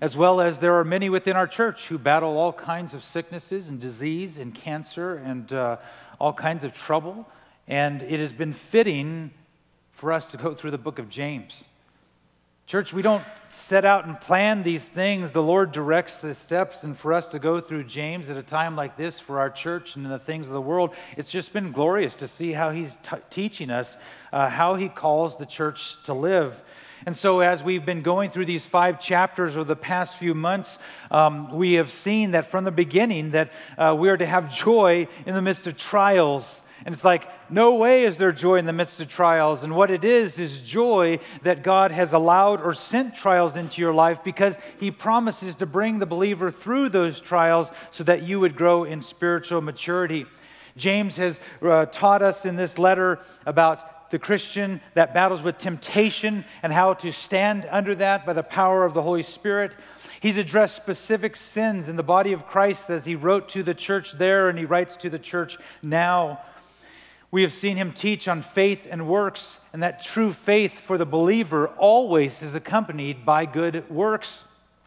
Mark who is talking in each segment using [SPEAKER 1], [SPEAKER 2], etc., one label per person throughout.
[SPEAKER 1] as well as there are many within our church who battle all kinds of sicknesses and disease and cancer and uh, all kinds of trouble. And it has been fitting for us to go through the book of James. Church, we don't set out and plan these things. The Lord directs the steps, and for us to go through James at a time like this for our church and in the things of the world, it's just been glorious to see how He's t- teaching us uh, how He calls the church to live. And so, as we've been going through these five chapters over the past few months, um, we have seen that from the beginning that uh, we are to have joy in the midst of trials. And it's like, no way is there joy in the midst of trials. And what it is, is joy that God has allowed or sent trials into your life because He promises to bring the believer through those trials so that you would grow in spiritual maturity. James has uh, taught us in this letter about the Christian that battles with temptation and how to stand under that by the power of the Holy Spirit. He's addressed specific sins in the body of Christ as he wrote to the church there and he writes to the church now. We have seen him teach on faith and works, and that true faith for the believer always is accompanied by good works.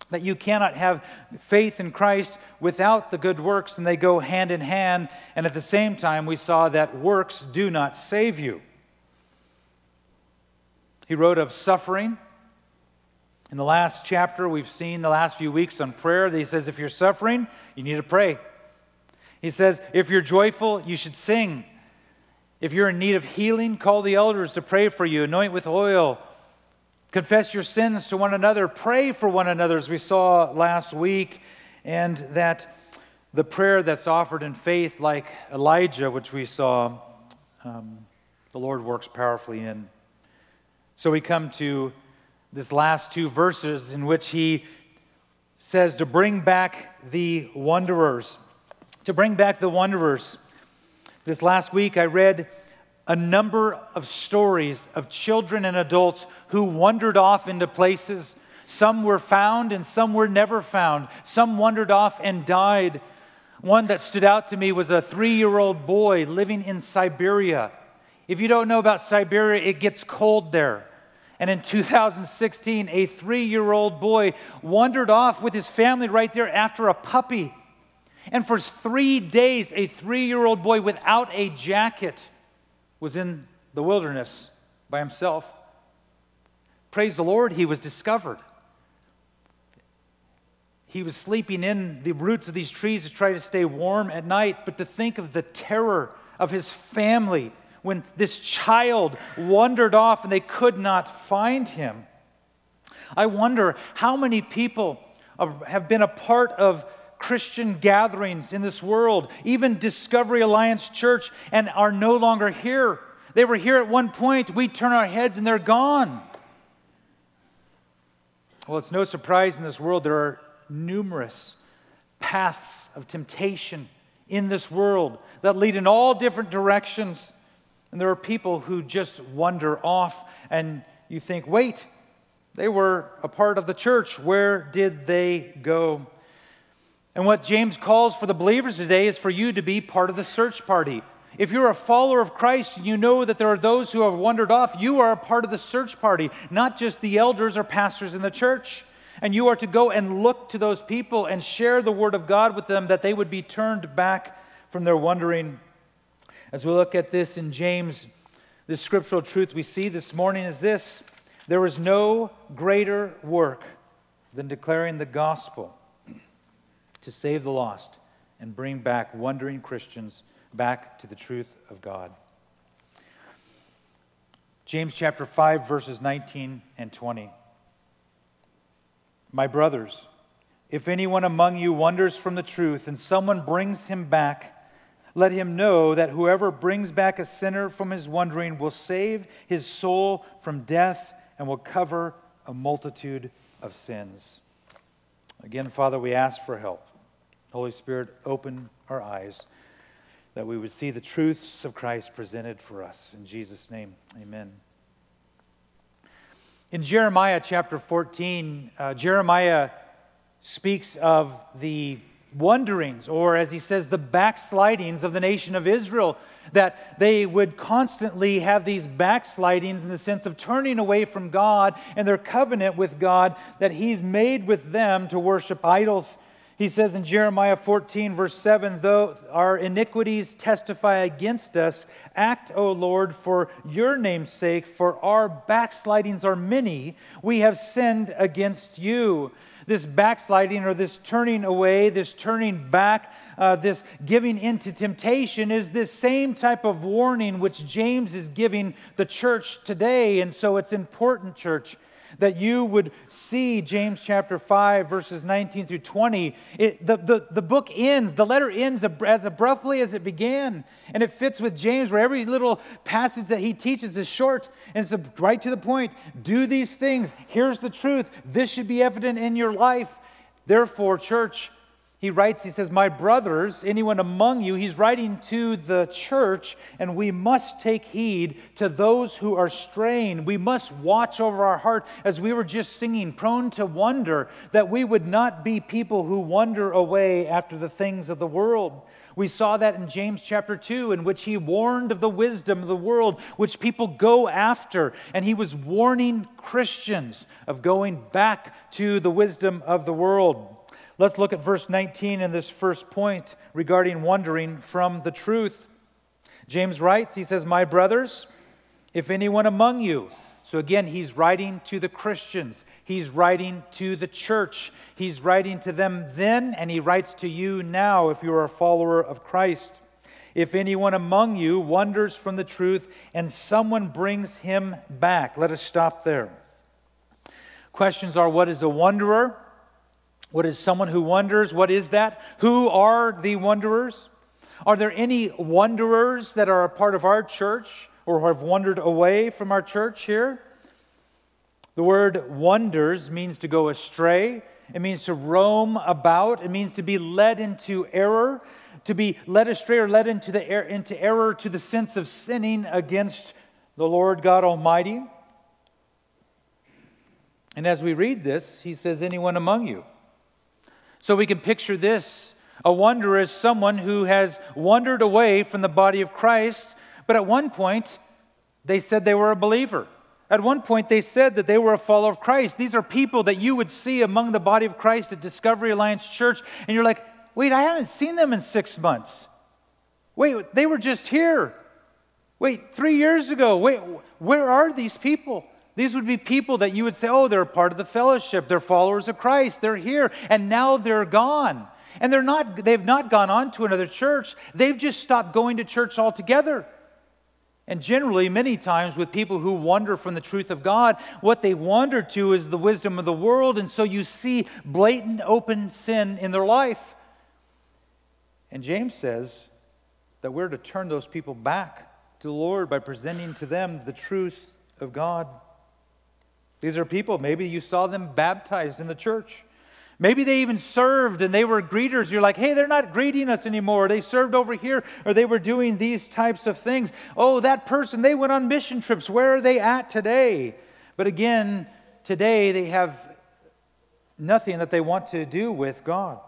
[SPEAKER 1] That you cannot have faith in Christ without the good works, and they go hand in hand. And at the same time, we saw that works do not save you. He wrote of suffering. In the last chapter, we've seen the last few weeks on prayer that he says, if you're suffering, you need to pray. He says, if you're joyful, you should sing. If you're in need of healing, call the elders to pray for you, anoint with oil. Confess your sins to one another, pray for one another, as we saw last week, and that the prayer that's offered in faith, like Elijah, which we saw, um, the Lord works powerfully in. So we come to this last two verses in which he says to bring back the wanderers. To bring back the wanderers. This last week I read a number of stories of children and adults who wandered off into places. Some were found and some were never found. Some wandered off and died. One that stood out to me was a three year old boy living in Siberia. If you don't know about Siberia, it gets cold there. And in 2016, a three year old boy wandered off with his family right there after a puppy. And for three days, a three year old boy without a jacket was in the wilderness by himself. Praise the Lord, he was discovered. He was sleeping in the roots of these trees to try to stay warm at night, but to think of the terror of his family when this child wandered off and they could not find him. I wonder how many people have been a part of Christian gatherings in this world, even Discovery Alliance Church, and are no longer here. They were here at one point. We turn our heads and they're gone. Well, it's no surprise in this world there are numerous paths of temptation in this world that lead in all different directions. And there are people who just wander off, and you think, wait, they were a part of the church. Where did they go? And what James calls for the believers today is for you to be part of the search party. If you're a follower of Christ and you know that there are those who have wandered off, you are a part of the search party, not just the elders or pastors in the church. And you are to go and look to those people and share the word of God with them that they would be turned back from their wandering as we look at this in James, the scriptural truth we see this morning is this there is no greater work than declaring the gospel to save the lost and bring back wandering Christians back to the truth of God. James chapter 5, verses 19 and 20. My brothers, if anyone among you wanders from the truth and someone brings him back, let him know that whoever brings back a sinner from his wandering will save his soul from death and will cover a multitude of sins. Again, Father, we ask for help. Holy Spirit, open our eyes that we would see the truths of Christ presented for us. In Jesus' name, amen. In Jeremiah chapter 14, uh, Jeremiah speaks of the wanderings, or as he says, the backslidings of the nation of Israel, that they would constantly have these backslidings in the sense of turning away from God and their covenant with God that he's made with them to worship idols. He says in Jeremiah 14, verse 7, though our iniquities testify against us, act, O Lord, for your name's sake, for our backslidings are many. We have sinned against you. This backsliding or this turning away, this turning back, uh, this giving into temptation is this same type of warning which James is giving the church today. And so it's important, church that you would see James chapter 5, verses 19 through 20. It, the, the, the book ends, the letter ends as abruptly as it began. And it fits with James, where every little passage that he teaches is short and it's right to the point. Do these things. Here's the truth. This should be evident in your life. Therefore, church, he writes, he says, My brothers, anyone among you, he's writing to the church, and we must take heed to those who are straying. We must watch over our heart, as we were just singing, prone to wonder, that we would not be people who wander away after the things of the world. We saw that in James chapter 2, in which he warned of the wisdom of the world, which people go after. And he was warning Christians of going back to the wisdom of the world. Let's look at verse 19 in this first point regarding wandering from the truth. James writes, he says, My brothers, if anyone among you, so again, he's writing to the Christians, he's writing to the church, he's writing to them then, and he writes to you now if you're a follower of Christ. If anyone among you wanders from the truth and someone brings him back, let us stop there. Questions are what is a wanderer? What is someone who wonders? What is that? Who are the wanderers? Are there any wanderers that are a part of our church or have wandered away from our church here? The word wanders means to go astray. It means to roam about. It means to be led into error, to be led astray or led into, the er- into error to the sense of sinning against the Lord God Almighty. And as we read this, he says, Anyone among you? So we can picture this a wanderer is someone who has wandered away from the body of Christ, but at one point they said they were a believer. At one point, they said that they were a follower of Christ. These are people that you would see among the body of Christ at Discovery Alliance Church, and you're like, wait, I haven't seen them in six months. Wait, they were just here. Wait, three years ago. Wait, where are these people? These would be people that you would say, oh, they're part of the fellowship, they're followers of Christ, they're here, and now they're gone. And they're not, they've not gone on to another church, they've just stopped going to church altogether. And generally, many times with people who wander from the truth of God, what they wander to is the wisdom of the world. And so you see blatant, open sin in their life. And James says that we're to turn those people back to the Lord by presenting to them the truth of God. These are people, maybe you saw them baptized in the church. Maybe they even served and they were greeters. You're like, hey, they're not greeting us anymore. They served over here or they were doing these types of things. Oh, that person, they went on mission trips. Where are they at today? But again, today they have nothing that they want to do with God.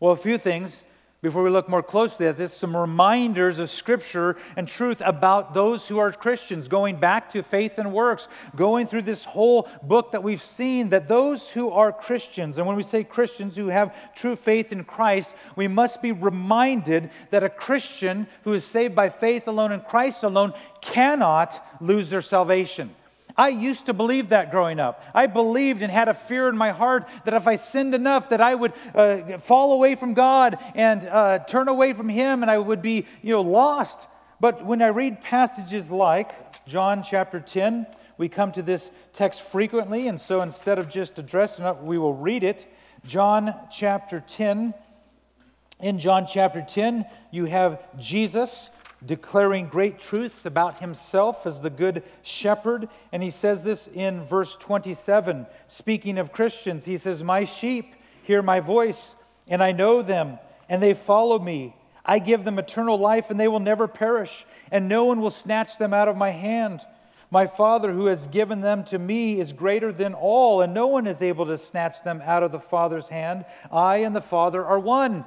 [SPEAKER 1] Well, a few things before we look more closely at this, some reminders of Scripture and truth about those who are Christians, going back to faith and works, going through this whole book that we've seen, that those who are Christians, and when we say Christians who have true faith in Christ, we must be reminded that a Christian who is saved by faith alone in Christ alone cannot lose their salvation. I used to believe that growing up. I believed and had a fear in my heart that if I sinned enough, that I would uh, fall away from God and uh, turn away from Him, and I would be, you know, lost. But when I read passages like John chapter 10, we come to this text frequently, and so instead of just addressing it, we will read it. John chapter 10. In John chapter 10, you have Jesus declaring great truths about himself as the good shepherd. And he says this in verse 27, speaking of Christians. He says, My sheep hear my voice, and I know them, and they follow me. I give them eternal life, and they will never perish, and no one will snatch them out of my hand. My Father who has given them to me is greater than all, and no one is able to snatch them out of the Father's hand. I and the Father are one.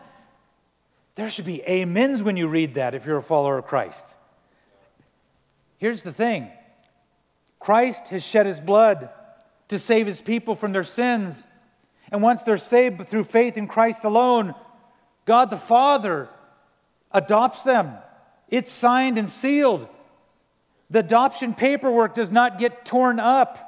[SPEAKER 1] There should be amens when you read that if you're a follower of Christ. Here's the thing Christ has shed his blood to save his people from their sins. And once they're saved through faith in Christ alone, God the Father adopts them. It's signed and sealed. The adoption paperwork does not get torn up.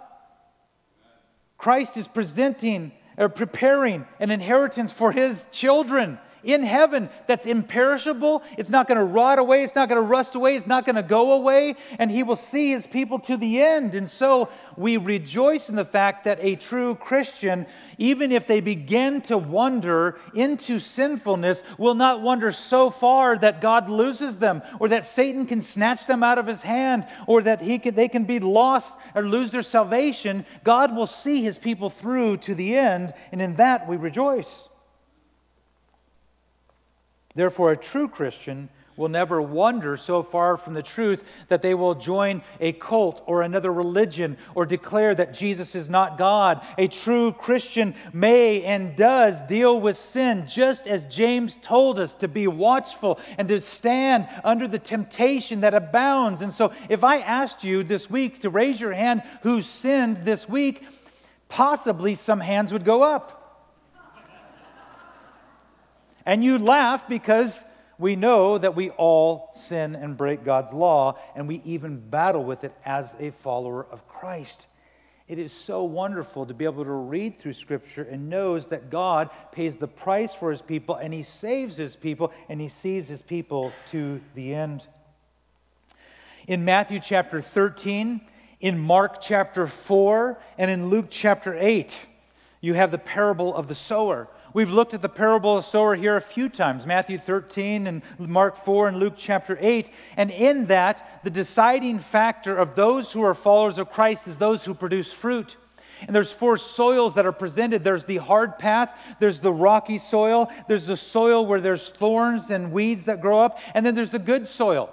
[SPEAKER 1] Christ is presenting or preparing an inheritance for his children in heaven that's imperishable. It's not going to rot away. It's not going to rust away. It's not going to go away. And he will see his people to the end. And so we rejoice in the fact that a true Christian, even if they begin to wander into sinfulness, will not wander so far that God loses them or that Satan can snatch them out of his hand or that he can, they can be lost or lose their salvation. God will see his people through to the end. And in that we rejoice. Therefore, a true Christian will never wander so far from the truth that they will join a cult or another religion or declare that Jesus is not God. A true Christian may and does deal with sin, just as James told us to be watchful and to stand under the temptation that abounds. And so, if I asked you this week to raise your hand who sinned this week, possibly some hands would go up. And you laugh because we know that we all sin and break God's law, and we even battle with it as a follower of Christ. It is so wonderful to be able to read through Scripture and knows that God pays the price for His people, and He saves His people, and He sees His people to the end. In Matthew chapter 13, in Mark chapter 4, and in Luke chapter 8, you have the parable of the sower. We've looked at the parable of sower here a few times Matthew 13 and Mark 4 and Luke chapter 8. And in that, the deciding factor of those who are followers of Christ is those who produce fruit. And there's four soils that are presented there's the hard path, there's the rocky soil, there's the soil where there's thorns and weeds that grow up, and then there's the good soil.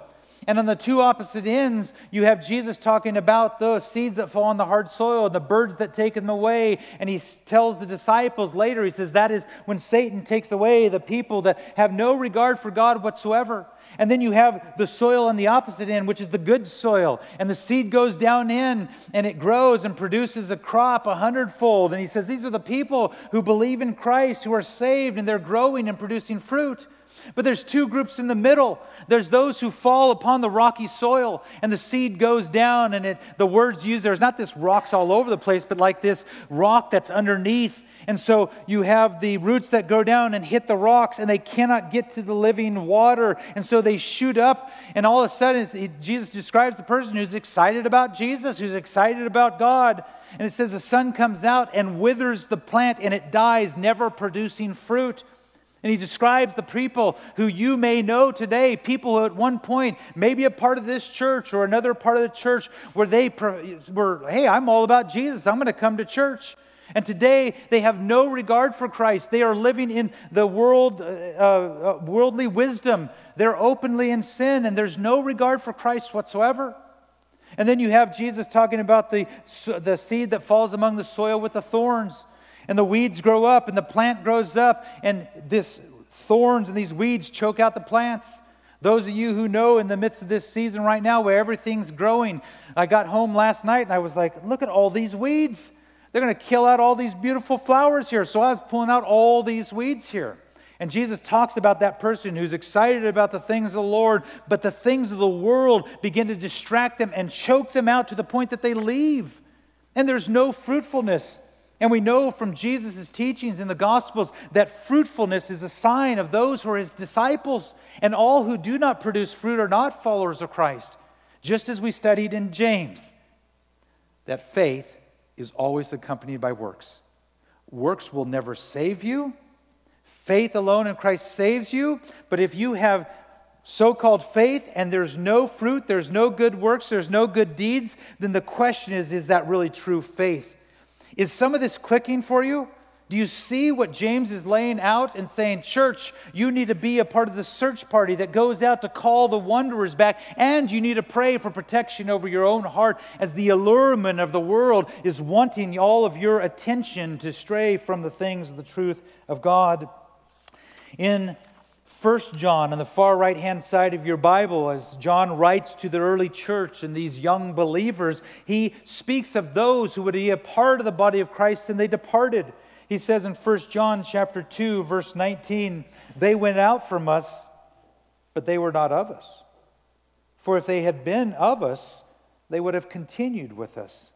[SPEAKER 1] And on the two opposite ends, you have Jesus talking about those seeds that fall on the hard soil and the birds that take them away. And he tells the disciples later, he says, that is when Satan takes away the people that have no regard for God whatsoever. And then you have the soil on the opposite end, which is the good soil. And the seed goes down in and it grows and produces a crop a hundredfold. And he says, These are the people who believe in Christ, who are saved, and they're growing and producing fruit. But there's two groups in the middle. There's those who fall upon the rocky soil, and the seed goes down, and it, the words used there's not this rocks all over the place, but like this rock that's underneath. And so you have the roots that go down and hit the rocks, and they cannot get to the living water. And so they shoot up, and all of a sudden, Jesus describes the person who's excited about Jesus, who's excited about God. And it says the sun comes out and withers the plant, and it dies, never producing fruit. And he describes the people who you may know today, people who at one point, maybe a part of this church or another part of the church, where they were, hey, I'm all about Jesus, I'm going to come to church. And today they have no regard for Christ. They are living in the world, uh, uh, worldly wisdom. They're openly in sin, and there's no regard for Christ whatsoever. And then you have Jesus talking about the, the seed that falls among the soil with the thorns and the weeds grow up and the plant grows up and this thorns and these weeds choke out the plants those of you who know in the midst of this season right now where everything's growing i got home last night and i was like look at all these weeds they're going to kill out all these beautiful flowers here so i was pulling out all these weeds here and Jesus talks about that person who's excited about the things of the Lord, but the things of the world begin to distract them and choke them out to the point that they leave. And there's no fruitfulness. And we know from Jesus' teachings in the Gospels that fruitfulness is a sign of those who are his disciples, and all who do not produce fruit are not followers of Christ. Just as we studied in James, that faith is always accompanied by works. Works will never save you. Faith alone in Christ saves you, but if you have so called faith and there's no fruit, there's no good works, there's no good deeds, then the question is is that really true faith? Is some of this clicking for you? Do you see what James is laying out and saying, Church, you need to be a part of the search party that goes out to call the wanderers back, and you need to pray for protection over your own heart as the allurement of the world is wanting all of your attention to stray from the things of the truth of God. In 1 John on the far right hand side of your Bible, as John writes to the early church and these young believers, he speaks of those who would be a part of the body of Christ and they departed. He says in 1 John chapter 2 verse 19, they went out from us, but they were not of us. For if they had been of us, they would have continued with us.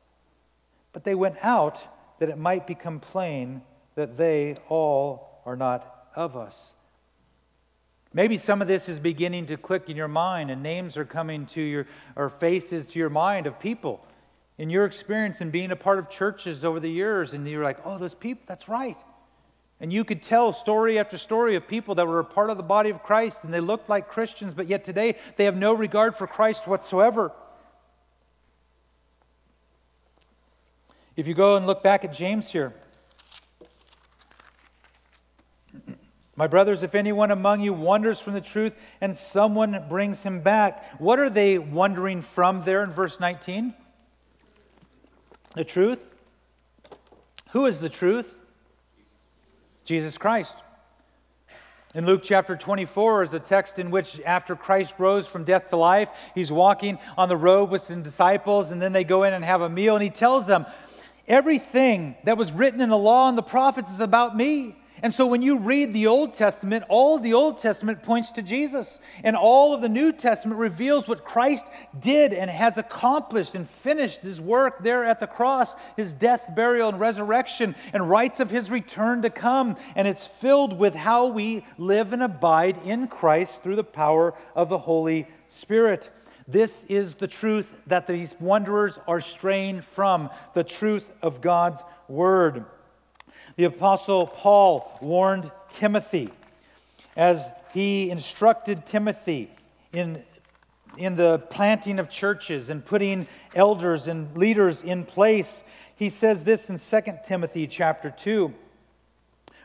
[SPEAKER 1] But they went out that it might become plain that they all are not of us. Maybe some of this is beginning to click in your mind, and names are coming to your, or faces to your mind of people in your experience in being a part of churches over the years, and you're like, oh, those people, that's right. And you could tell story after story of people that were a part of the body of Christ and they looked like Christians, but yet today they have no regard for Christ whatsoever. If you go and look back at James here, my brothers, if anyone among you wanders from the truth and someone brings him back, what are they wandering from there in verse 19? The truth? Who is the truth? Jesus Christ. In Luke chapter 24 is a text in which, after Christ rose from death to life, he's walking on the road with some disciples, and then they go in and have a meal, and he tells them, Everything that was written in the law and the prophets is about me. And so when you read the Old Testament, all of the Old Testament points to Jesus. And all of the New Testament reveals what Christ did and has accomplished and finished his work there at the cross, his death, burial, and resurrection, and writes of his return to come. And it's filled with how we live and abide in Christ through the power of the Holy Spirit. This is the truth that these wanderers are straying from, the truth of God's word. The Apostle Paul warned Timothy as he instructed Timothy in, in the planting of churches and putting elders and leaders in place. He says this in 2 Timothy chapter 2,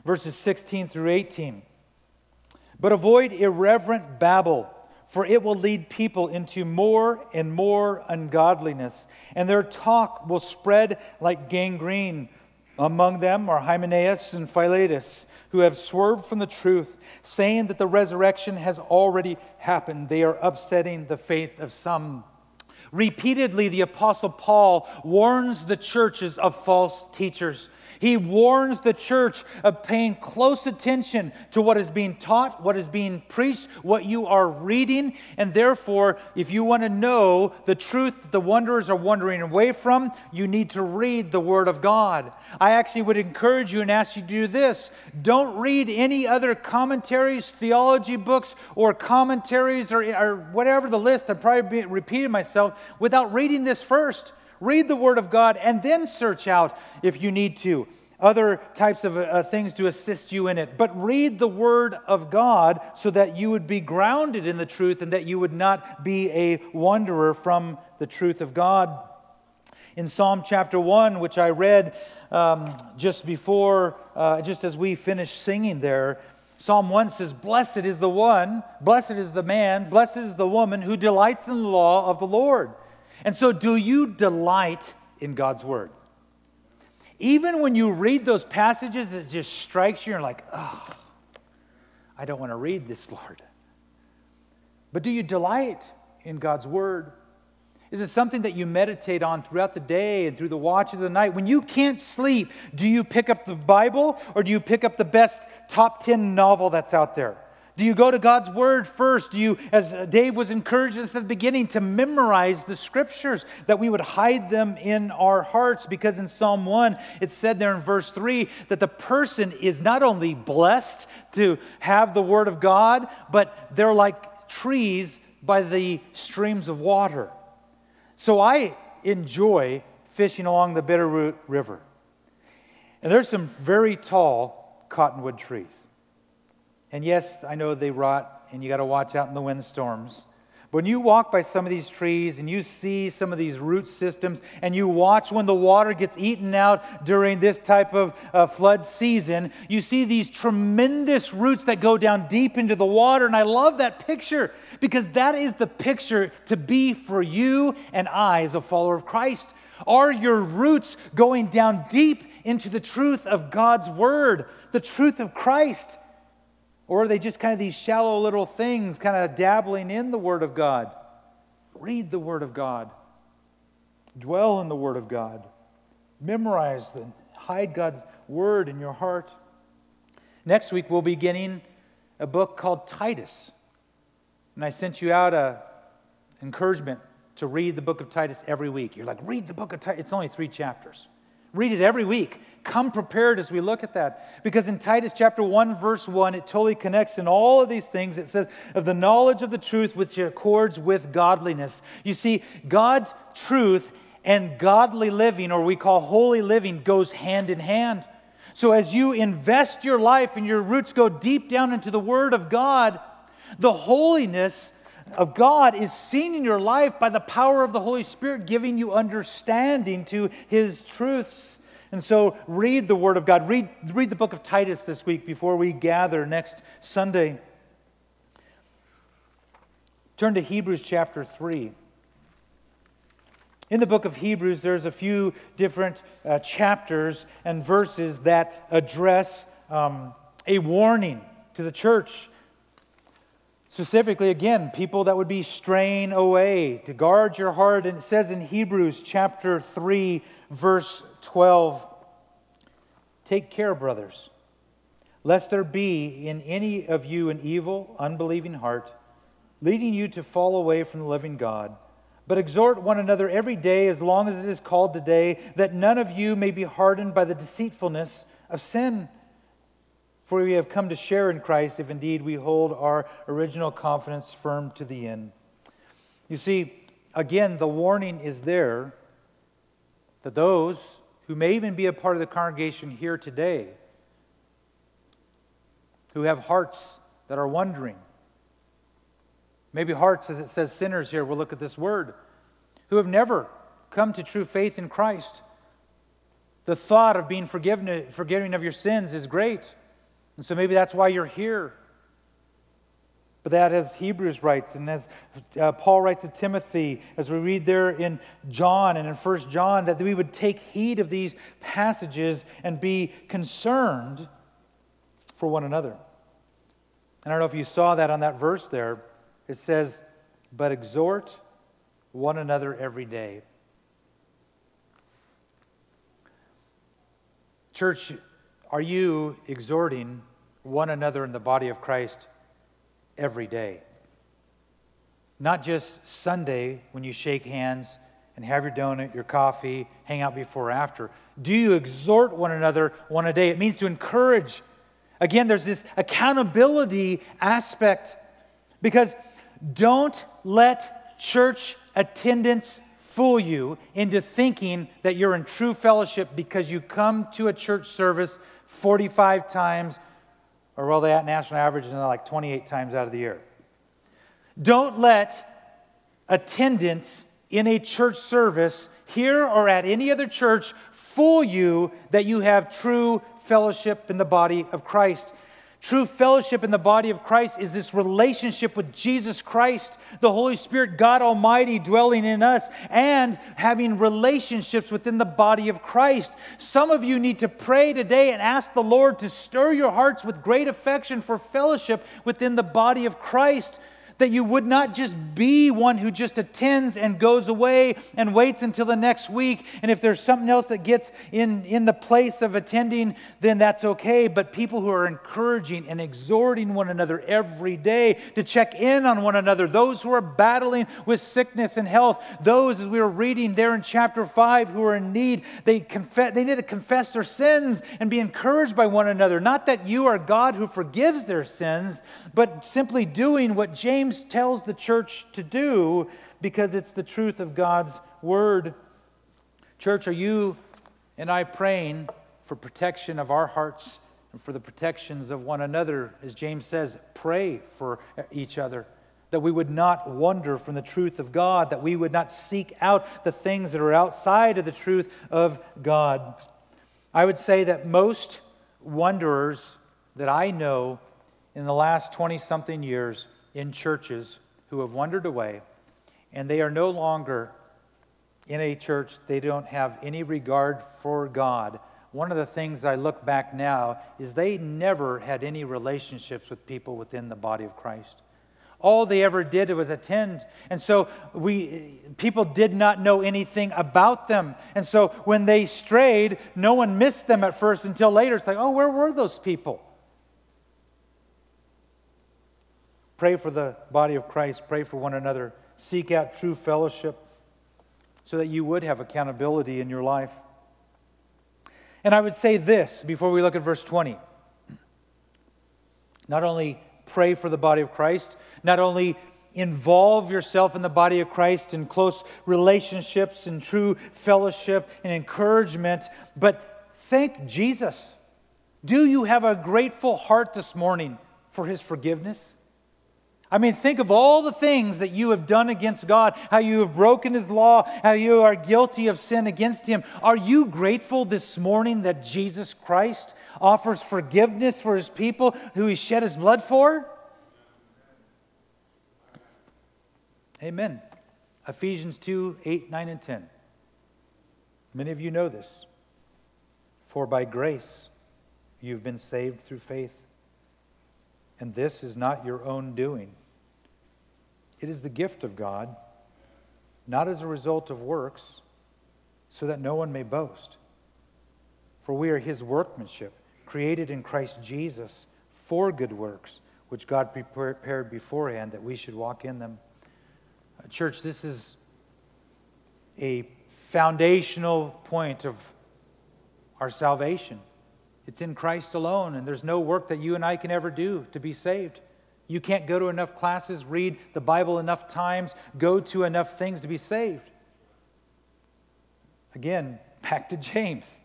[SPEAKER 1] verses 16 through 18. But avoid irreverent babble, for it will lead people into more and more ungodliness, and their talk will spread like gangrene. Among them are Hymenaeus and Philetus, who have swerved from the truth, saying that the resurrection has already happened. They are upsetting the faith of some. Repeatedly, the Apostle Paul warns the churches of false teachers. He warns the church of paying close attention to what is being taught, what is being preached, what you are reading. And therefore, if you want to know the truth that the wanderers are wandering away from, you need to read the Word of God. I actually would encourage you and ask you to do this. Don't read any other commentaries, theology books, or commentaries, or, or whatever the list. I'm probably repeating myself without reading this first. Read the Word of God and then search out, if you need to, other types of uh, things to assist you in it. But read the Word of God so that you would be grounded in the truth and that you would not be a wanderer from the truth of God. In Psalm chapter 1, which I read um, just before, uh, just as we finished singing there, Psalm 1 says, Blessed is the one, blessed is the man, blessed is the woman who delights in the law of the Lord. And so, do you delight in God's word? Even when you read those passages, it just strikes you and you're like, oh, I don't want to read this, Lord. But do you delight in God's word? Is it something that you meditate on throughout the day and through the watch of the night? When you can't sleep, do you pick up the Bible or do you pick up the best top 10 novel that's out there? Do you go to God's Word first? Do you, as Dave was encouraged us at the beginning, to memorize the Scriptures, that we would hide them in our hearts? Because in Psalm 1, it said there in verse 3 that the person is not only blessed to have the Word of God, but they're like trees by the streams of water. So I enjoy fishing along the Bitterroot River. And there's some very tall cottonwood trees. And yes, I know they rot and you got to watch out in the windstorms. But when you walk by some of these trees and you see some of these root systems and you watch when the water gets eaten out during this type of uh, flood season, you see these tremendous roots that go down deep into the water. And I love that picture because that is the picture to be for you and I as a follower of Christ. Are your roots going down deep into the truth of God's word, the truth of Christ? Or are they just kind of these shallow little things, kind of dabbling in the Word of God? Read the Word of God. Dwell in the Word of God. Memorize and hide God's Word in your heart. Next week, we'll be getting a book called Titus. And I sent you out a encouragement to read the book of Titus every week. You're like, read the book of Titus. It's only three chapters. Read it every week. Come prepared as we look at that. Because in Titus chapter 1, verse 1, it totally connects in all of these things. It says, of the knowledge of the truth which accords with godliness. You see, God's truth and godly living, or we call holy living, goes hand in hand. So as you invest your life and your roots go deep down into the Word of God, the holiness of God is seen in your life by the power of the Holy Spirit giving you understanding to His truths. And so read the Word of God. Read, read the book of Titus this week before we gather next Sunday. Turn to Hebrews chapter 3. In the book of Hebrews, there's a few different uh, chapters and verses that address um, a warning to the church Specifically, again, people that would be straying away, to guard your heart. And it says in Hebrews chapter 3, verse 12 Take care, brothers, lest there be in any of you an evil, unbelieving heart, leading you to fall away from the living God. But exhort one another every day, as long as it is called today, that none of you may be hardened by the deceitfulness of sin. For we have come to share in Christ if indeed we hold our original confidence firm to the end. You see, again, the warning is there that those who may even be a part of the congregation here today, who have hearts that are wondering, maybe hearts, as it says sinners here, we'll look at this word, who have never come to true faith in Christ. The thought of being forgiven, forgiving of your sins is great. And so maybe that's why you're here. But that, as Hebrews writes, and as uh, Paul writes to Timothy, as we read there in John and in First John, that we would take heed of these passages and be concerned for one another. And I don't know if you saw that on that verse there. It says, But exhort one another every day. Church, are you exhorting one another in the body of Christ every day? Not just Sunday when you shake hands and have your donut, your coffee, hang out before or after. Do you exhort one another one a day? It means to encourage. Again, there's this accountability aspect because don't let church attendance fool you into thinking that you're in true fellowship because you come to a church service 45 times, or well, the at national average is like 28 times out of the year. Don't let attendance in a church service here or at any other church fool you that you have true fellowship in the body of Christ. True fellowship in the body of Christ is this relationship with Jesus Christ, the Holy Spirit, God Almighty dwelling in us, and having relationships within the body of Christ. Some of you need to pray today and ask the Lord to stir your hearts with great affection for fellowship within the body of Christ that you would not just be one who just attends and goes away and waits until the next week. And if there's something else that gets in, in the place of attending, then that's okay. But people who are encouraging and exhorting one another every day to check in on one another, those who are battling with sickness and health, those, as we were reading there in chapter 5, who are in need, they, confess, they need to confess their sins and be encouraged by one another. Not that you are God who forgives their sins, but simply doing what James James tells the church to do because it's the truth of God's word. Church, are you and I praying for protection of our hearts and for the protections of one another? As James says, pray for each other. that we would not wander from the truth of God, that we would not seek out the things that are outside of the truth of God. I would say that most wanderers that I know in the last 20 something years in churches who have wandered away and they are no longer in a church, they don't have any regard for God. One of the things I look back now is they never had any relationships with people within the body of Christ. All they ever did was attend. And so we people did not know anything about them. And so when they strayed, no one missed them at first until later. It's like, oh, where were those people? Pray for the body of Christ, pray for one another, seek out true fellowship so that you would have accountability in your life. And I would say this before we look at verse 20. Not only pray for the body of Christ, not only involve yourself in the body of Christ in close relationships and true fellowship and encouragement, but thank Jesus. Do you have a grateful heart this morning for his forgiveness? I mean, think of all the things that you have done against God, how you have broken His law, how you are guilty of sin against Him. Are you grateful this morning that Jesus Christ offers forgiveness for His people who He shed His blood for? Amen. Ephesians 2 8, 9, and 10. Many of you know this. For by grace you've been saved through faith. And this is not your own doing. It is the gift of God, not as a result of works, so that no one may boast. For we are his workmanship, created in Christ Jesus for good works, which God prepared beforehand that we should walk in them. Uh, church, this is a foundational point of our salvation. It's in Christ alone, and there's no work that you and I can ever do to be saved. You can't go to enough classes, read the Bible enough times, go to enough things to be saved. Again, back to James.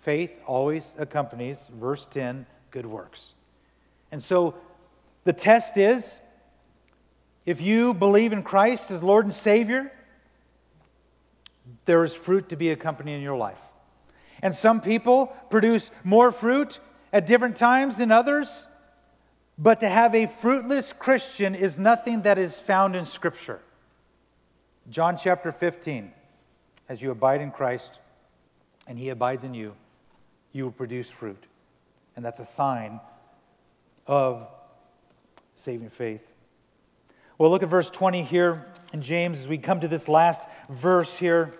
[SPEAKER 1] Faith always accompanies, verse 10, good works. And so the test is if you believe in Christ as Lord and Savior, there is fruit to be accompanying in your life. And some people produce more fruit at different times than others, but to have a fruitless Christian is nothing that is found in Scripture. John chapter 15 As you abide in Christ and He abides in you, you will produce fruit. And that's a sign of saving faith. Well, look at verse 20 here in James as we come to this last verse here.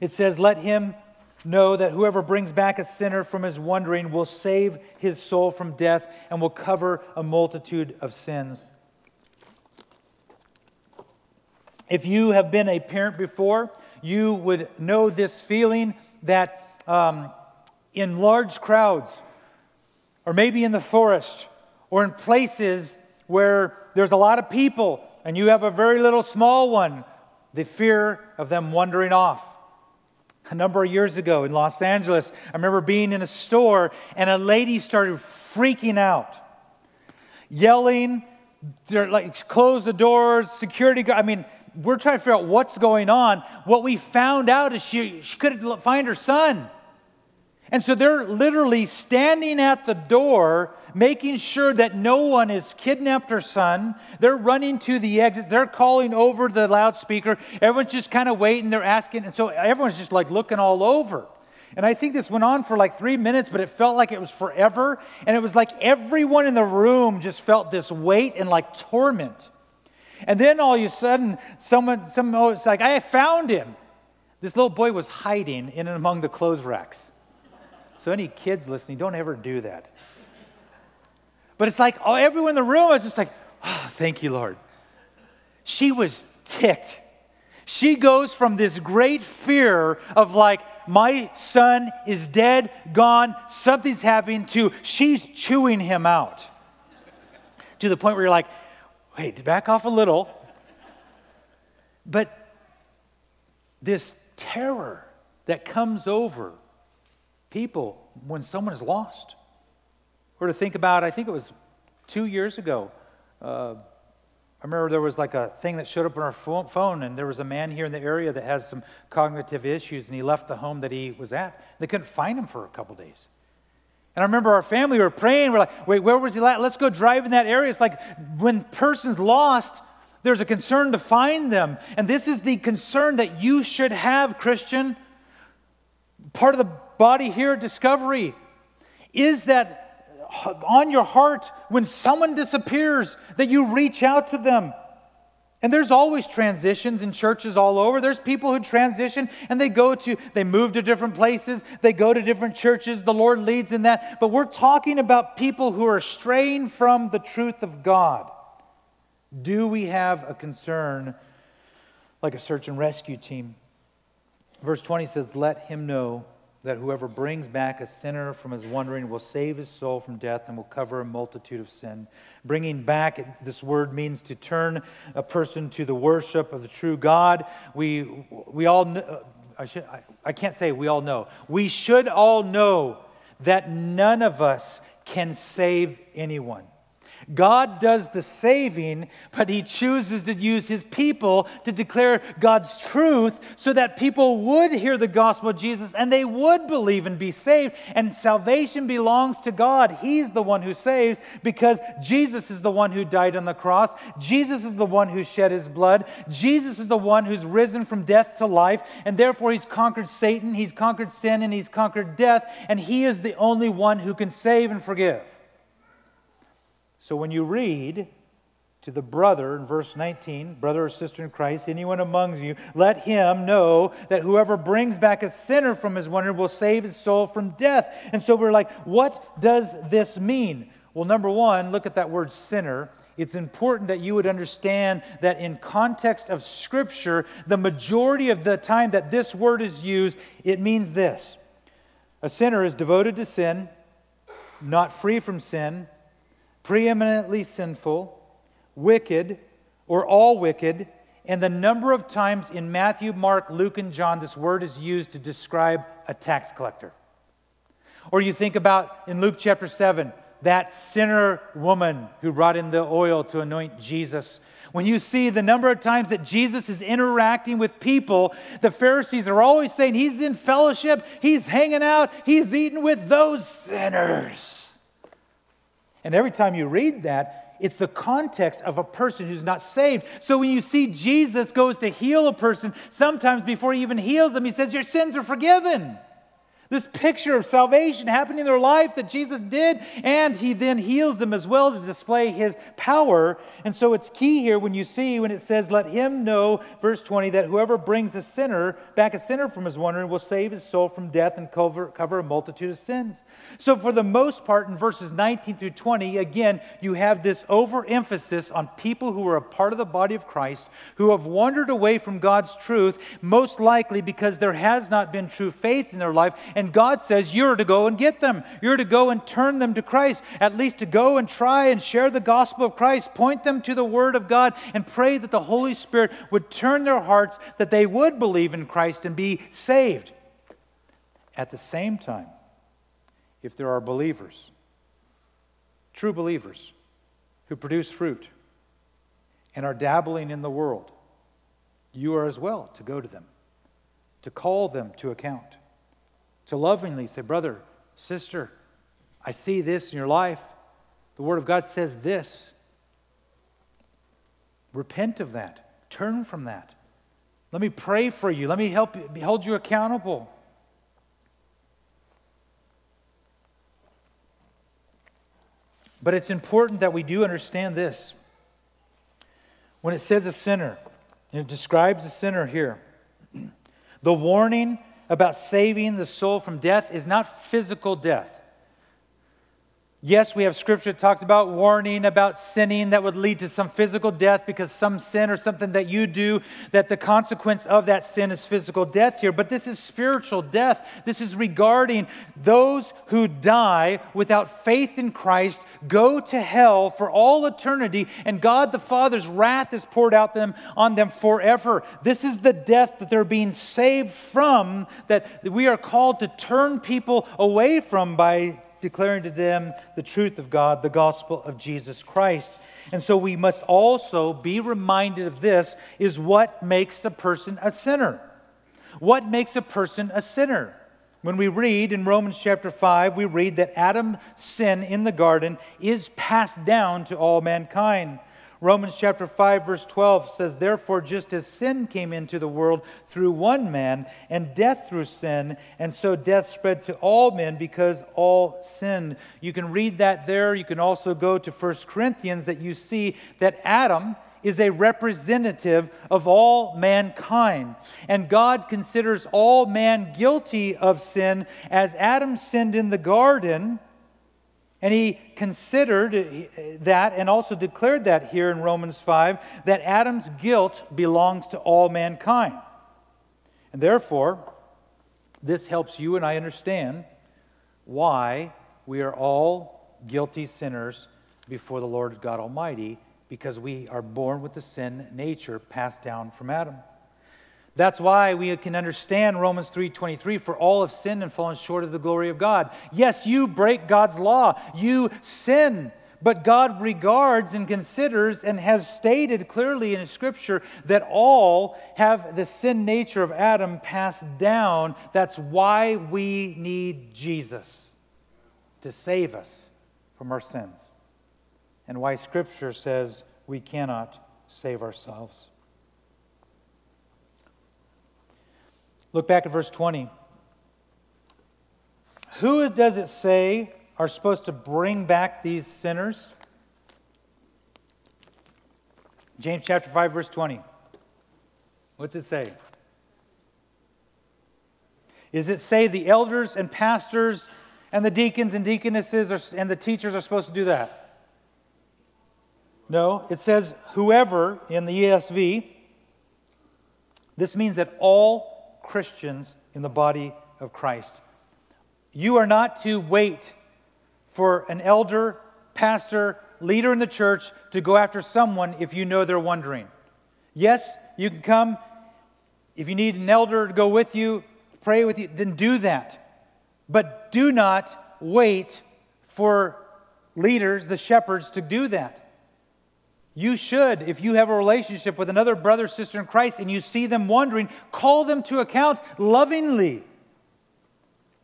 [SPEAKER 1] It says, Let him Know that whoever brings back a sinner from his wandering will save his soul from death and will cover a multitude of sins. If you have been a parent before, you would know this feeling that um, in large crowds, or maybe in the forest, or in places where there's a lot of people and you have a very little small one, the fear of them wandering off a number of years ago in Los Angeles, I remember being in a store and a lady started freaking out, yelling, they're like, close the doors, security. I mean, we're trying to figure out what's going on. What we found out is she, she couldn't find her son. And so they're literally standing at the door, making sure that no one has kidnapped her son. They're running to the exit. They're calling over the loudspeaker. Everyone's just kind of waiting. They're asking. And so everyone's just like looking all over. And I think this went on for like three minutes, but it felt like it was forever. And it was like everyone in the room just felt this weight and like torment. And then all of a sudden, someone, someone oh, was like, I found him. This little boy was hiding in and among the clothes racks. So, any kids listening, don't ever do that. But it's like, oh, everyone in the room was just like, oh, thank you, Lord. She was ticked. She goes from this great fear of like, my son is dead, gone, something's happening, to she's chewing him out. to the point where you're like, wait, back off a little. But this terror that comes over people when someone is lost. Or to think about, I think it was two years ago, uh, I remember there was like a thing that showed up on our phone, and there was a man here in the area that has some cognitive issues, and he left the home that he was at. They couldn't find him for a couple days. And I remember our family were praying. We're like, wait, where was he at? Let's go drive in that area. It's like when person's lost, there's a concern to find them. And this is the concern that you should have, Christian. Part of the body here Discovery is that on your heart when someone disappears that you reach out to them. And there's always transitions in churches all over. There's people who transition and they go to, they move to different places, they go to different churches. The Lord leads in that. But we're talking about people who are straying from the truth of God. Do we have a concern like a search and rescue team? Verse 20 says, Let him know that whoever brings back a sinner from his wandering will save his soul from death and will cover a multitude of sin. Bringing back, this word means to turn a person to the worship of the true God. We, we all, know, uh, I, should, I, I can't say we all know. We should all know that none of us can save anyone. God does the saving, but He chooses to use His people to declare God's truth so that people would hear the gospel of Jesus and they would believe and be saved. And salvation belongs to God. He's the one who saves because Jesus is the one who died on the cross. Jesus is the one who shed His blood. Jesus is the one who's risen from death to life. And therefore, He's conquered Satan, He's conquered sin, and He's conquered death. And He is the only one who can save and forgive. So when you read to the brother in verse 19, brother or sister in Christ, anyone among you, let him know that whoever brings back a sinner from his wonder will save his soul from death. And so we're like, what does this mean? Well, number one, look at that word sinner. It's important that you would understand that in context of Scripture, the majority of the time that this word is used, it means this a sinner is devoted to sin, not free from sin, preeminently sinful, wicked, or all wicked. And the number of times in Matthew, Mark, Luke, and John this word is used to describe a tax collector. Or you think about in Luke chapter 7, that sinner woman who brought in the oil to anoint Jesus. When you see the number of times that Jesus is interacting with people, the Pharisees are always saying he's in fellowship, he's hanging out, he's eating with those sinners. And every time you read that, it's the context of a person who's not saved. So when you see Jesus goes to heal a person, sometimes before he even heals them, he says, Your sins are forgiven. This picture of salvation happening in their life that Jesus did, and he then heals them as well to display his power. And so it's key here when you see when it says, Let him know, verse 20, that whoever brings a sinner, back a sinner from his wandering, will save his soul from death and cover, cover a multitude of sins. So, for the most part, in verses 19 through 20, again, you have this overemphasis on people who are a part of the body of Christ, who have wandered away from God's truth, most likely because there has not been true faith in their life God says you're to go and get them. You're to go and turn them to Christ, at least to go and try and share the gospel of Christ, point them to the Word of God, and pray that the Holy Spirit would turn their hearts, that they would believe in Christ and be saved. At the same time, if there are believers, true believers, who produce fruit and are dabbling in the world, you are as well to go to them, to call them to account to lovingly say, Brother, sister, I see this in your life. The Word of God says this. Repent of that. Turn from that. Let me pray for you. Let me help you, hold you accountable. But it's important that we do understand this. When it says a sinner, and it describes a sinner here, the warning about saving the soul from death is not physical death. Yes, we have scripture that talks about warning about sinning that would lead to some physical death because some sin or something that you do, that the consequence of that sin is physical death here. But this is spiritual death. This is regarding those who die without faith in Christ, go to hell for all eternity, and God the Father's wrath is poured out them on them forever. This is the death that they're being saved from, that we are called to turn people away from by declaring to them the truth of God, the gospel of Jesus Christ. And so we must also be reminded of this is what makes a person a sinner. What makes a person a sinner? When we read in Romans chapter 5, we read that Adam's sin in the garden is passed down to all mankind. Romans chapter 5 verse 12 says therefore just as sin came into the world through one man and death through sin and so death spread to all men because all sinned. You can read that there. You can also go to 1 Corinthians that you see that Adam is a representative of all mankind. And God considers all man guilty of sin as Adam sinned in the garden and he considered that and also declared that here in Romans 5 that Adam's guilt belongs to all mankind. And therefore, this helps you and I understand why we are all guilty sinners before the Lord God Almighty because we are born with the sin nature passed down from Adam. That's why we can understand Romans 3:23 for all have sinned and fallen short of the glory of God. Yes, you break God's law. You sin. But God regards and considers and has stated clearly in Scripture that all have the sin nature of Adam passed down. That's why we need Jesus to save us from our sins, and why Scripture says we cannot save ourselves. Look back at verse 20. Who does it say are supposed to bring back these sinners? James chapter 5, verse 20. What's it say? Is it say the elders and pastors and the deacons and deaconesses are, and the teachers are supposed to do that? No, it says whoever in the ESV. This means that all Christians in the body of Christ. You are not to wait for an elder, pastor, leader in the church to go after someone if you know they're wondering. Yes, you can come. If you need an elder to go with you, pray with you, then do that. But do not wait for leaders, the shepherds, to do that. You should, if you have a relationship with another brother, sister in Christ, and you see them wandering, call them to account lovingly.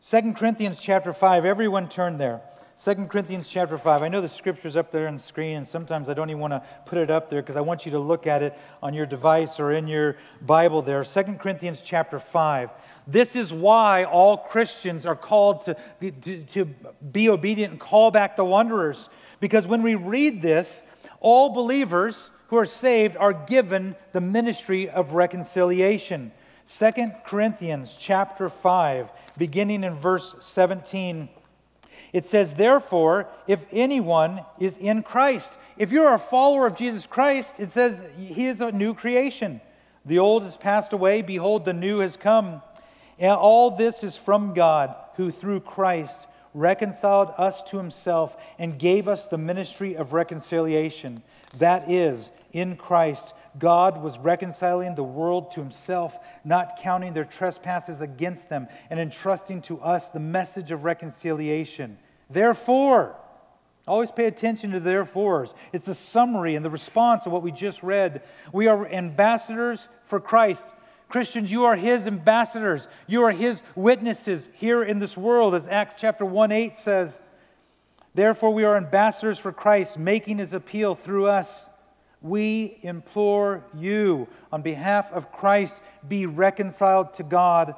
[SPEAKER 1] 2 Corinthians chapter 5, everyone turn there. 2 Corinthians chapter 5. I know the scripture's up there on the screen, and sometimes I don't even want to put it up there because I want you to look at it on your device or in your Bible there. 2 Corinthians chapter 5. This is why all Christians are called to, to, to be obedient and call back the wanderers. Because when we read this, all believers who are saved are given the ministry of reconciliation. 2 Corinthians chapter 5, beginning in verse 17. It says, Therefore, if anyone is in Christ, if you're a follower of Jesus Christ, it says he is a new creation. The old has passed away, behold, the new has come. And all this is from God, who through Christ reconciled us to himself, and gave us the ministry of reconciliation. That is, in Christ, God was reconciling the world to himself, not counting their trespasses against them, and entrusting to us the message of reconciliation. Therefore, always pay attention to the therefores. It's the summary and the response of what we just read. We are ambassadors for Christ Christians, you are his ambassadors. You are his witnesses here in this world, as Acts chapter 1 8 says. Therefore, we are ambassadors for Christ, making his appeal through us. We implore you, on behalf of Christ, be reconciled to God.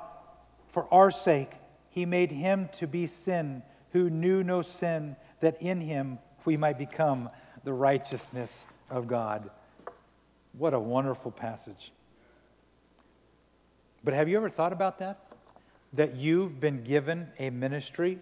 [SPEAKER 1] For our sake, he made him to be sin who knew no sin, that in him we might become the righteousness of God. What a wonderful passage. But have you ever thought about that? That you've been given a ministry,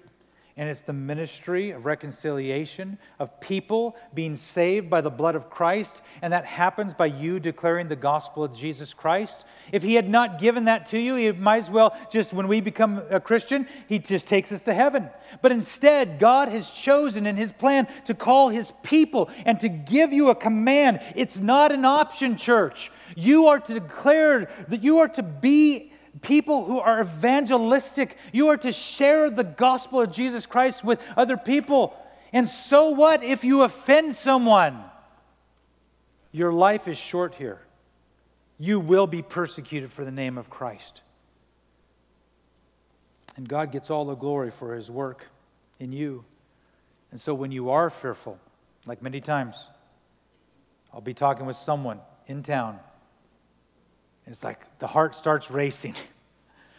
[SPEAKER 1] and it's the ministry of reconciliation, of people being saved by the blood of Christ, and that happens by you declaring the gospel of Jesus Christ. If He had not given that to you, He might as well just, when we become a Christian, He just takes us to heaven. But instead, God has chosen in His plan to call His people and to give you a command. It's not an option, church. You are to declare that you are to be people who are evangelistic. You are to share the gospel of Jesus Christ with other people. And so what if you offend someone? Your life is short here. You will be persecuted for the name of Christ. And God gets all the glory for his work in you. And so when you are fearful, like many times, I'll be talking with someone in town, it's like the heart starts racing.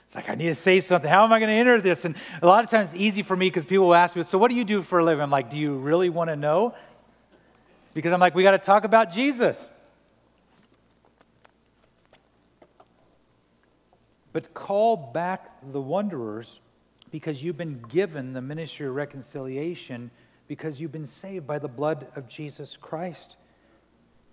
[SPEAKER 1] It's like, I need to say something. How am I going to enter this? And a lot of times it's easy for me because people will ask me, So, what do you do for a living? I'm like, Do you really want to know? Because I'm like, We got to talk about Jesus. But call back the wanderers because you've been given the ministry of reconciliation because you've been saved by the blood of Jesus Christ.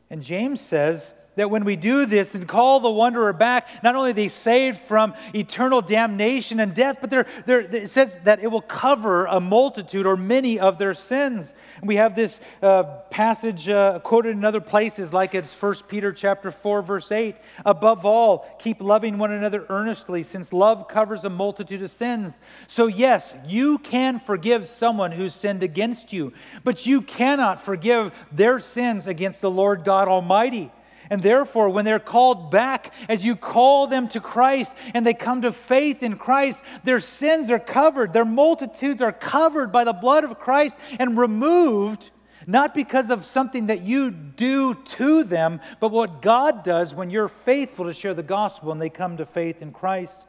[SPEAKER 1] And James says, that when we do this and call the wanderer back, not only they saved from eternal damnation and death, but they're, they're, it says that it will cover a multitude or many of their sins. And we have this uh, passage uh, quoted in other places, like it's 1 Peter chapter 4, verse 8. Above all, keep loving one another earnestly, since love covers a multitude of sins. So, yes, you can forgive someone who's sinned against you, but you cannot forgive their sins against the Lord God Almighty. And therefore, when they're called back, as you call them to Christ and they come to faith in Christ, their sins are covered, their multitudes are covered by the blood of Christ and removed, not because of something that you do to them, but what God does when you're faithful to share the gospel and they come to faith in Christ.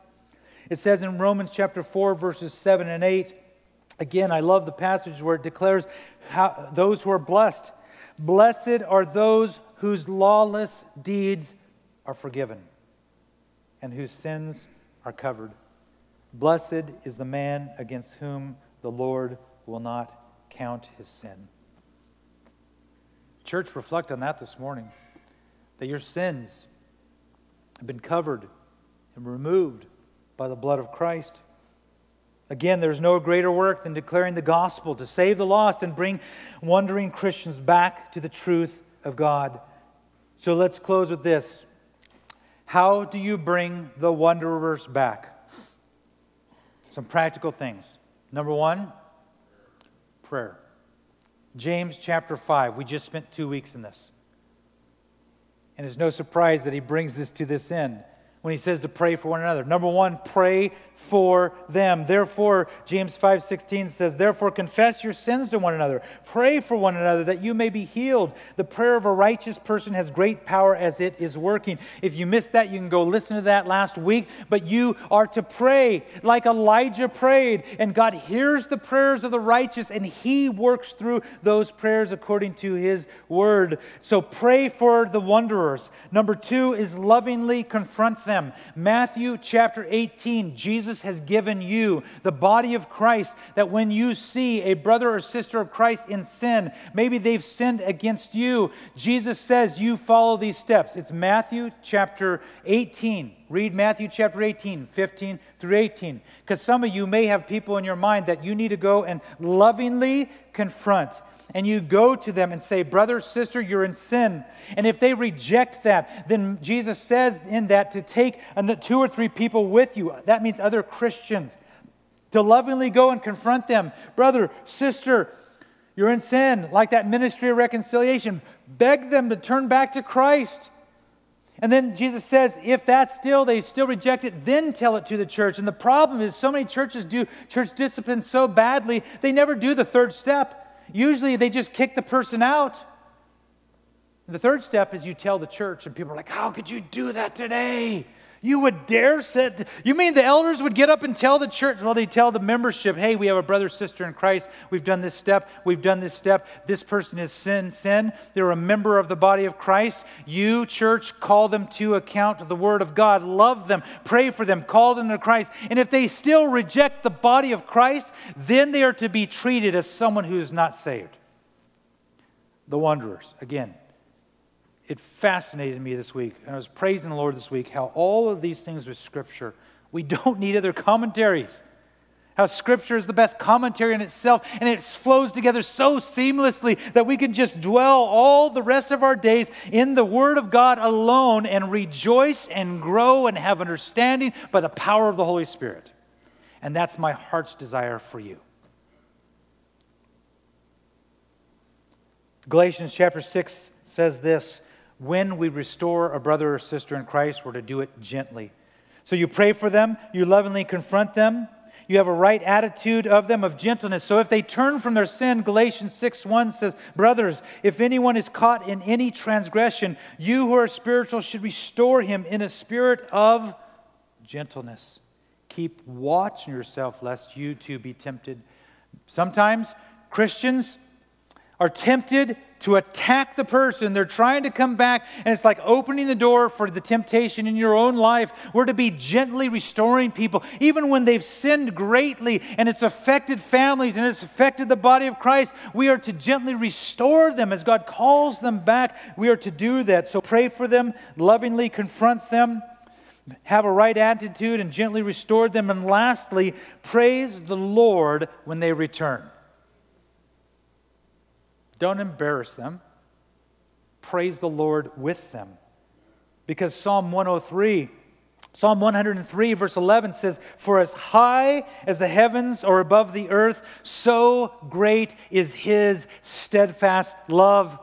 [SPEAKER 1] It says in Romans chapter 4, verses 7 and 8, again, I love the passage where it declares how, those who are blessed. Blessed are those whose lawless deeds are forgiven and whose sins are covered. Blessed is the man against whom the Lord will not count his sin. Church, reflect on that this morning that your sins have been covered and removed by the blood of Christ. Again, there's no greater work than declaring the gospel to save the lost and bring wandering Christians back to the truth of God. So let's close with this. How do you bring the wanderers back? Some practical things. Number one, prayer. James chapter 5. We just spent two weeks in this. And it's no surprise that he brings this to this end when he says to pray for one another. Number one, pray for them. Therefore, James 5:16 says, "Therefore confess your sins to one another. Pray for one another that you may be healed. The prayer of a righteous person has great power as it is working." If you missed that, you can go listen to that last week, but you are to pray like Elijah prayed, and God hears the prayers of the righteous and he works through those prayers according to his word. So pray for the wanderers. Number 2 is lovingly confront them them. Matthew chapter 18, Jesus has given you, the body of Christ, that when you see a brother or sister of Christ in sin, maybe they've sinned against you, Jesus says you follow these steps. It's Matthew chapter 18. Read Matthew chapter 18, 15 through 18. Because some of you may have people in your mind that you need to go and lovingly confront and you go to them and say, Brother, sister, you're in sin. And if they reject that, then Jesus says in that to take two or three people with you. That means other Christians. To lovingly go and confront them. Brother, sister, you're in sin. Like that ministry of reconciliation. Beg them to turn back to Christ. And then Jesus says, if that's still, they still reject it, then tell it to the church. And the problem is, so many churches do church discipline so badly, they never do the third step. Usually they just kick the person out. The third step is you tell the church, and people are like, How could you do that today? You would dare set. You mean the elders would get up and tell the church? Well, they tell the membership, hey, we have a brother, sister in Christ. We've done this step. We've done this step. This person is sin, sin. They're a member of the body of Christ. You, church, call them to account the word of God. Love them. Pray for them. Call them to Christ. And if they still reject the body of Christ, then they are to be treated as someone who is not saved. The wanderers, again, it fascinated me this week. And I was praising the Lord this week how all of these things with Scripture, we don't need other commentaries. How Scripture is the best commentary in itself, and it flows together so seamlessly that we can just dwell all the rest of our days in the Word of God alone and rejoice and grow and have understanding by the power of the Holy Spirit. And that's my heart's desire for you. Galatians chapter 6 says this When we restore a brother or sister in Christ, we're to do it gently. So you pray for them, you lovingly confront them you have a right attitude of them, of gentleness. So if they turn from their sin, Galatians 6 1 says, Brothers, if anyone is caught in any transgression, you who are spiritual should restore him in a spirit of gentleness. Keep watching yourself, lest you too be tempted. Sometimes Christians are tempted to attack the person. They're trying to come back, and it's like opening the door for the temptation in your own life. We're to be gently restoring people, even when they've sinned greatly and it's affected families and it's affected the body of Christ. We are to gently restore them as God calls them back. We are to do that. So pray for them, lovingly confront them. Have a right attitude and gently restore them. And lastly, praise the Lord when they return. Don't embarrass them. Praise the Lord with them. Because Psalm 103, Psalm 103, verse 11 says, For as high as the heavens are above the earth, so great is his steadfast love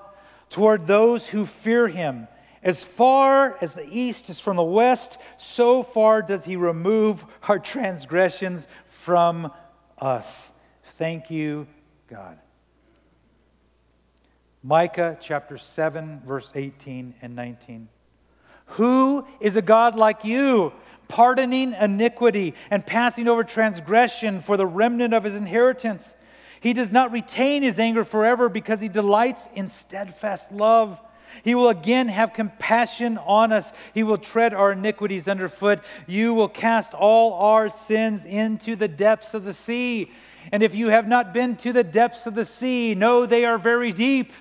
[SPEAKER 1] toward those who fear him. As far as the east is from the west, so far does he remove our transgressions from us. Thank you, God. Micah chapter 7, verse 18 and 19. Who is a God like you, pardoning iniquity and passing over transgression for the remnant of his inheritance? He does not retain his anger forever because he delights in steadfast love. He will again have compassion on us. He will tread our iniquities underfoot. You will cast all our sins into the depths of the sea. And if you have not been to the depths of the sea, know they are very deep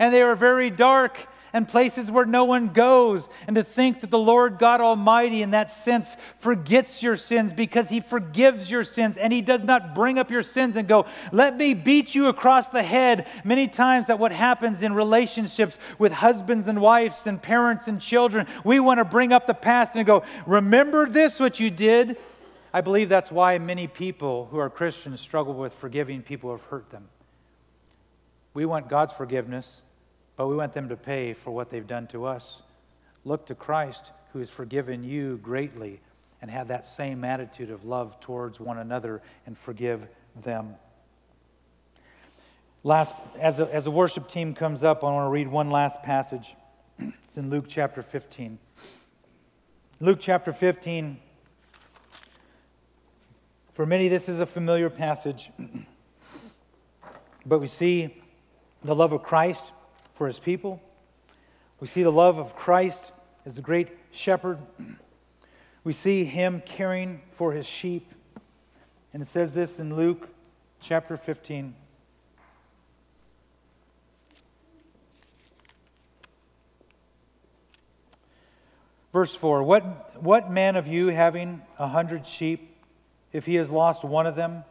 [SPEAKER 1] and they are very dark and places where no one goes. And to think that the Lord God Almighty, in that sense, forgets your sins because He forgives your sins and He does not bring up your sins and go, Let me beat you across the head. Many times, that what happens in relationships with husbands and wives and parents and children, we want to bring up the past and go, Remember this, what you did. I believe that's why many people who are Christians struggle with forgiving people who have hurt them. We want God's forgiveness but we want them to pay for what they've done to us. Look to Christ, who has forgiven you greatly, and have that same attitude of love towards one another and forgive them. Last, as a, as a worship team comes up, I want to read one last passage. It's in Luke chapter 15. Luke chapter 15. For many, this is a familiar passage, but we see the love of Christ for his people. We see the love of Christ as the great shepherd. We see him caring for his sheep. And it says this in Luke chapter 15. Verse 4 what, what man of you, having a hundred sheep, if he has lost one of them,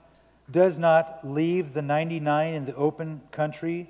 [SPEAKER 1] does not leave the 99 in the open country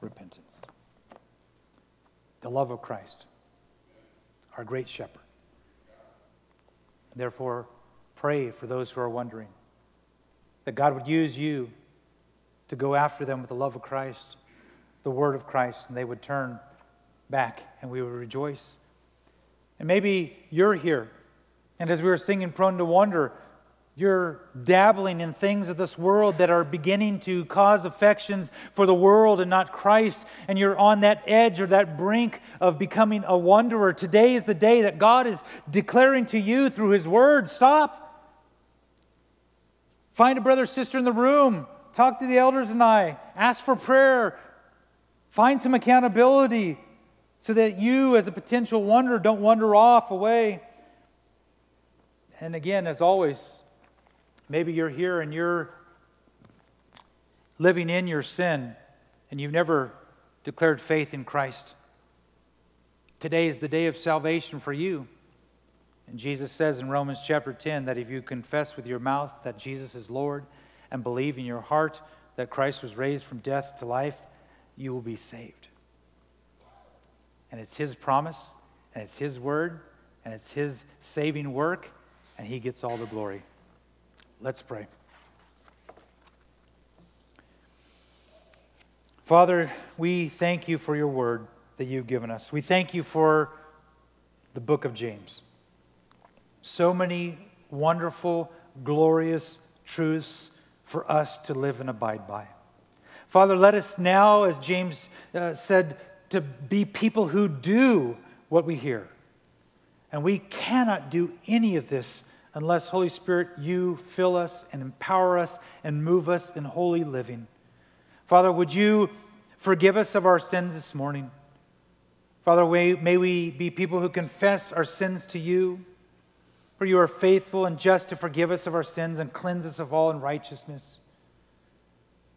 [SPEAKER 1] repentance. The love of Christ, our great shepherd. Therefore, pray for those who are wondering that God would use you to go after them with the love of Christ, the word of Christ, and they would turn back and we would rejoice. And maybe you're here, and as we were singing Prone to Wander, you're dabbling in things of this world that are beginning to cause affections for the world and not Christ, and you're on that edge or that brink of becoming a wanderer. Today is the day that God is declaring to you through His Word stop. Find a brother or sister in the room. Talk to the elders and I. Ask for prayer. Find some accountability so that you, as a potential wanderer, don't wander off away. And again, as always, maybe you're here and you're living in your sin and you've never declared faith in Christ. Today is the day of salvation for you. And Jesus says in Romans chapter 10 that if you confess with your mouth that Jesus is Lord and believe in your heart that Christ was raised from death to life, you will be saved. And it's His promise, and it's His word, and it's His saving work, and He gets all the glory. Let's pray. Father, we thank you for your word that you've given us. We thank you for the book of James. So many wonderful, glorious truths for us to live and abide by. Father, let us now, as James uh, said, to be people who do what we hear. And we cannot do any of this unless, Holy Spirit, you fill us and empower us and move us in holy living. Father, would you forgive us of our sins this morning? Father, may we be people who confess our sins to you, for you are faithful and just to forgive us of our sins and cleanse us of all unrighteousness.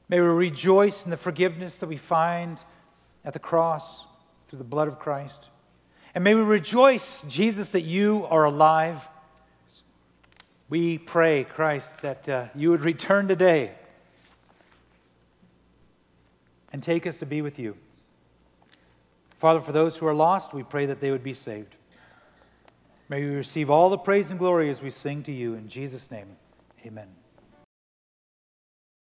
[SPEAKER 1] May we rejoice in the forgiveness that we find at the cross through the blood of Christ. And may we rejoice, Jesus, that you are alive. We pray, Christ, that uh, you would return today and take us to be with you. Father, for those who are lost, we pray that they would be saved. May we receive all the praise and glory as we sing to you. In Jesus' name, amen.